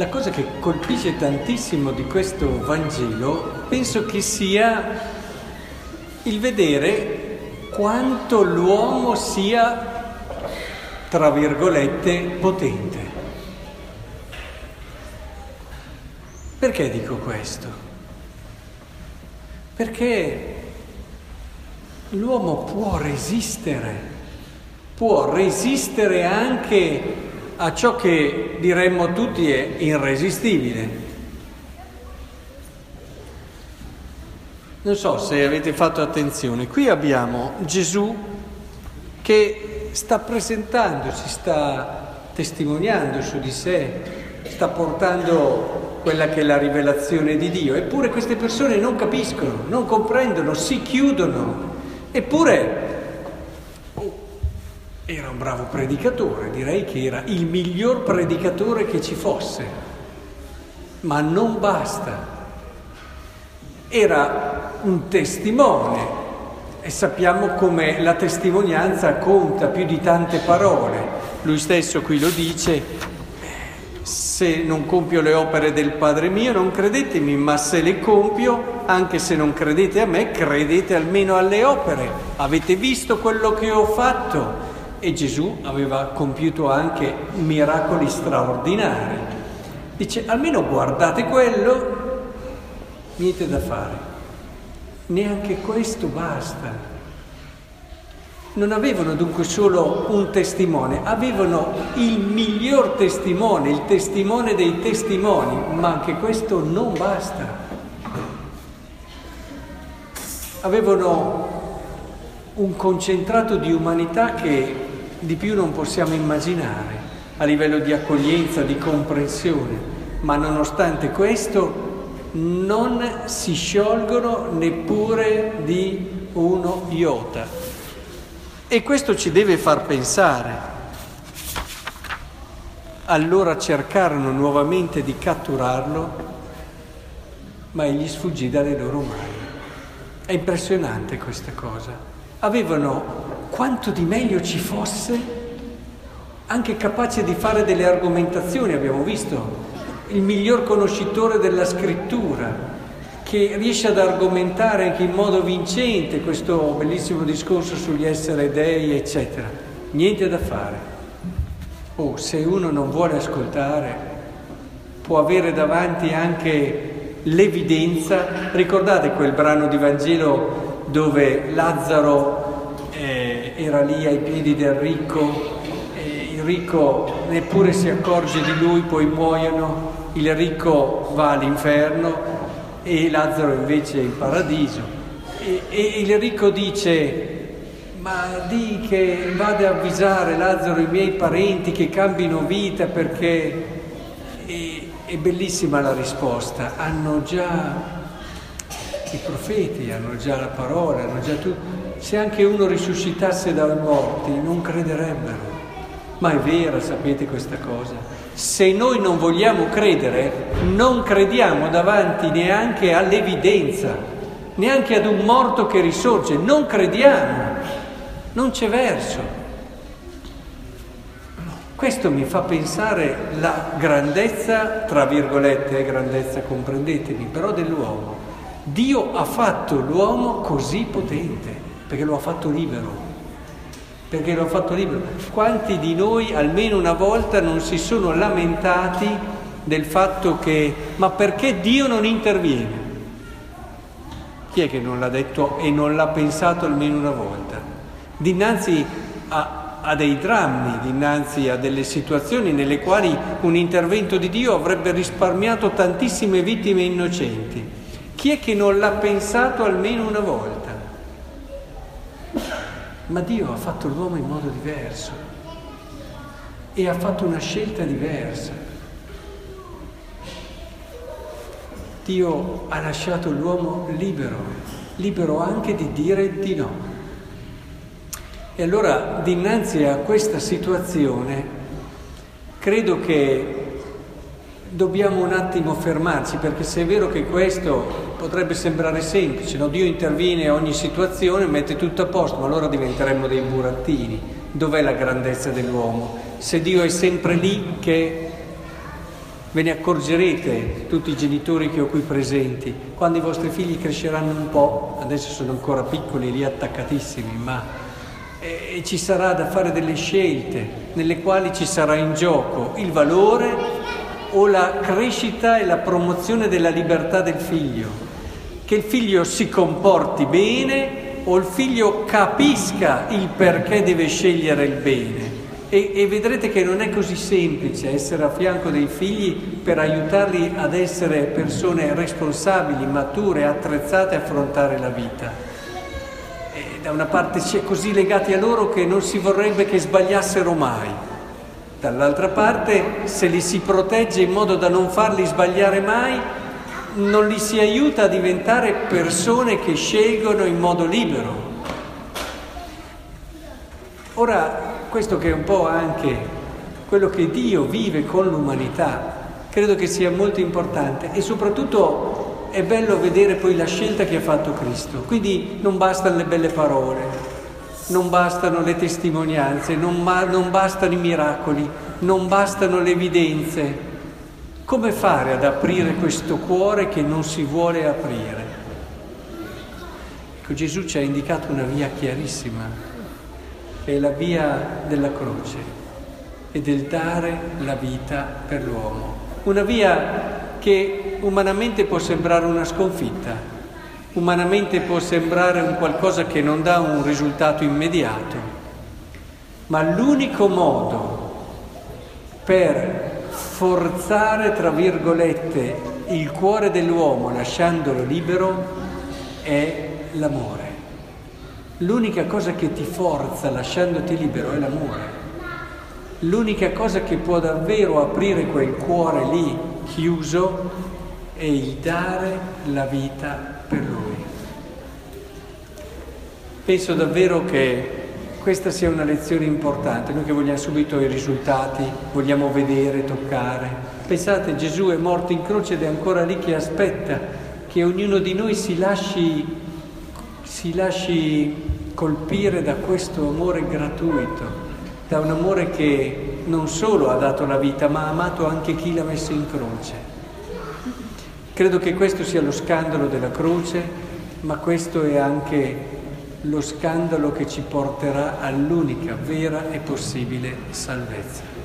La cosa che colpisce tantissimo di questo Vangelo penso che sia il vedere quanto l'uomo sia, tra virgolette, potente. Perché dico questo? Perché l'uomo può resistere, può resistere anche a ciò che diremmo tutti è irresistibile. Non so se avete fatto attenzione, qui abbiamo Gesù che sta presentandosi, sta testimoniando su di sé, sta portando quella che è la rivelazione di Dio, eppure queste persone non capiscono, non comprendono, si chiudono, eppure era un bravo predicatore, direi che era il miglior predicatore che ci fosse, ma non basta. Era un testimone e sappiamo come la testimonianza conta più di tante parole. Lui stesso qui lo dice, se non compio le opere del Padre mio non credetemi, ma se le compio, anche se non credete a me, credete almeno alle opere. Avete visto quello che ho fatto? E Gesù aveva compiuto anche miracoli straordinari. Dice, almeno guardate quello, niente da fare. Neanche questo basta. Non avevano dunque solo un testimone, avevano il miglior testimone, il testimone dei testimoni, ma anche questo non basta. Avevano un concentrato di umanità che di più non possiamo immaginare a livello di accoglienza, di comprensione, ma nonostante questo non si sciolgono neppure di uno iota. E questo ci deve far pensare. Allora cercarono nuovamente di catturarlo, ma egli sfuggì dalle loro mani. È impressionante questa cosa. Avevano quanto di meglio ci fosse anche capace di fare delle argomentazioni, abbiamo visto, il miglior conoscitore della scrittura, che riesce ad argomentare anche in modo vincente questo bellissimo discorso sugli esseri dei, eccetera. Niente da fare. Oh, se uno non vuole ascoltare, può avere davanti anche l'evidenza. Ricordate quel brano di Vangelo dove Lazzaro era lì ai piedi del ricco, il ricco neppure si accorge di lui, poi muoiono, il ricco va all'inferno e Lazzaro invece è in paradiso. E, e il ricco dice, ma di che vada a avvisare Lazzaro i miei parenti che cambino vita perché... E, è bellissima la risposta, hanno già i profeti, hanno già la parola, hanno già tutto se anche uno risuscitasse dai morti non crederebbero. Ma è vera, sapete questa cosa? Se noi non vogliamo credere, non crediamo davanti neanche all'evidenza, neanche ad un morto che risorge, non crediamo, non c'è verso. Questo mi fa pensare la grandezza, tra virgolette, grandezza comprendetemi, però dell'uomo. Dio ha fatto l'uomo così potente perché lo ha fatto libero, perché lo ha fatto libero. Quanti di noi almeno una volta non si sono lamentati del fatto che, ma perché Dio non interviene? Chi è che non l'ha detto e non l'ha pensato almeno una volta? Dinanzi a, a dei drammi, dinanzi a delle situazioni nelle quali un intervento di Dio avrebbe risparmiato tantissime vittime innocenti. Chi è che non l'ha pensato almeno una volta? Ma Dio ha fatto l'uomo in modo diverso e ha fatto una scelta diversa. Dio ha lasciato l'uomo libero, libero anche di dire di no. E allora, dinanzi a questa situazione, credo che dobbiamo un attimo fermarci, perché se è vero che questo potrebbe sembrare semplice, no? Dio interviene in ogni situazione, mette tutto a posto, ma allora diventeremmo dei burattini. Dov'è la grandezza dell'uomo? Se Dio è sempre lì che Ve ne accorgerete, tutti i genitori che ho qui presenti, quando i vostri figli cresceranno un po', adesso sono ancora piccoli, lì attaccatissimi, ma eh, ci sarà da fare delle scelte nelle quali ci sarà in gioco il valore o la crescita e la promozione della libertà del figlio. Che il figlio si comporti bene o il figlio capisca il perché deve scegliere il bene. E, e, vedrete che non è così semplice essere a fianco dei figli per aiutarli ad essere persone responsabili, mature, attrezzate a affrontare la vita. E da una parte si è così legati a loro che non si vorrebbe che sbagliassero mai. Dall'altra parte, se li si protegge in modo da non farli sbagliare mai, non li si aiuta a diventare persone che scelgono in modo libero. Ora, questo che è un po' anche quello che Dio vive con l'umanità, credo che sia molto importante e soprattutto è bello vedere poi la scelta che ha fatto Cristo. Quindi non bastano le belle parole, non bastano le testimonianze, non, ma, non bastano i miracoli, non bastano le evidenze. Come fare ad aprire questo cuore che non si vuole aprire? Ecco, Gesù ci ha indicato una via chiarissima è la via della croce e del dare la vita per l'uomo. Una via che umanamente può sembrare una sconfitta, umanamente può sembrare un qualcosa che non dà un risultato immediato, ma l'unico modo per forzare, tra virgolette, il cuore dell'uomo lasciandolo libero è l'amore. L'unica cosa che ti forza lasciandoti libero è l'amore. L'unica cosa che può davvero aprire quel cuore lì chiuso è il dare la vita per lui. Penso davvero che questa sia una lezione importante, noi che vogliamo subito i risultati, vogliamo vedere, toccare. Pensate, Gesù è morto in croce ed è ancora lì che aspetta che ognuno di noi si lasci, si lasci colpire da questo amore gratuito, da un amore che non solo ha dato la vita, ma ha amato anche chi l'ha messo in croce. Credo che questo sia lo scandalo della croce, ma questo è anche lo scandalo che ci porterà all'unica vera e possibile salvezza.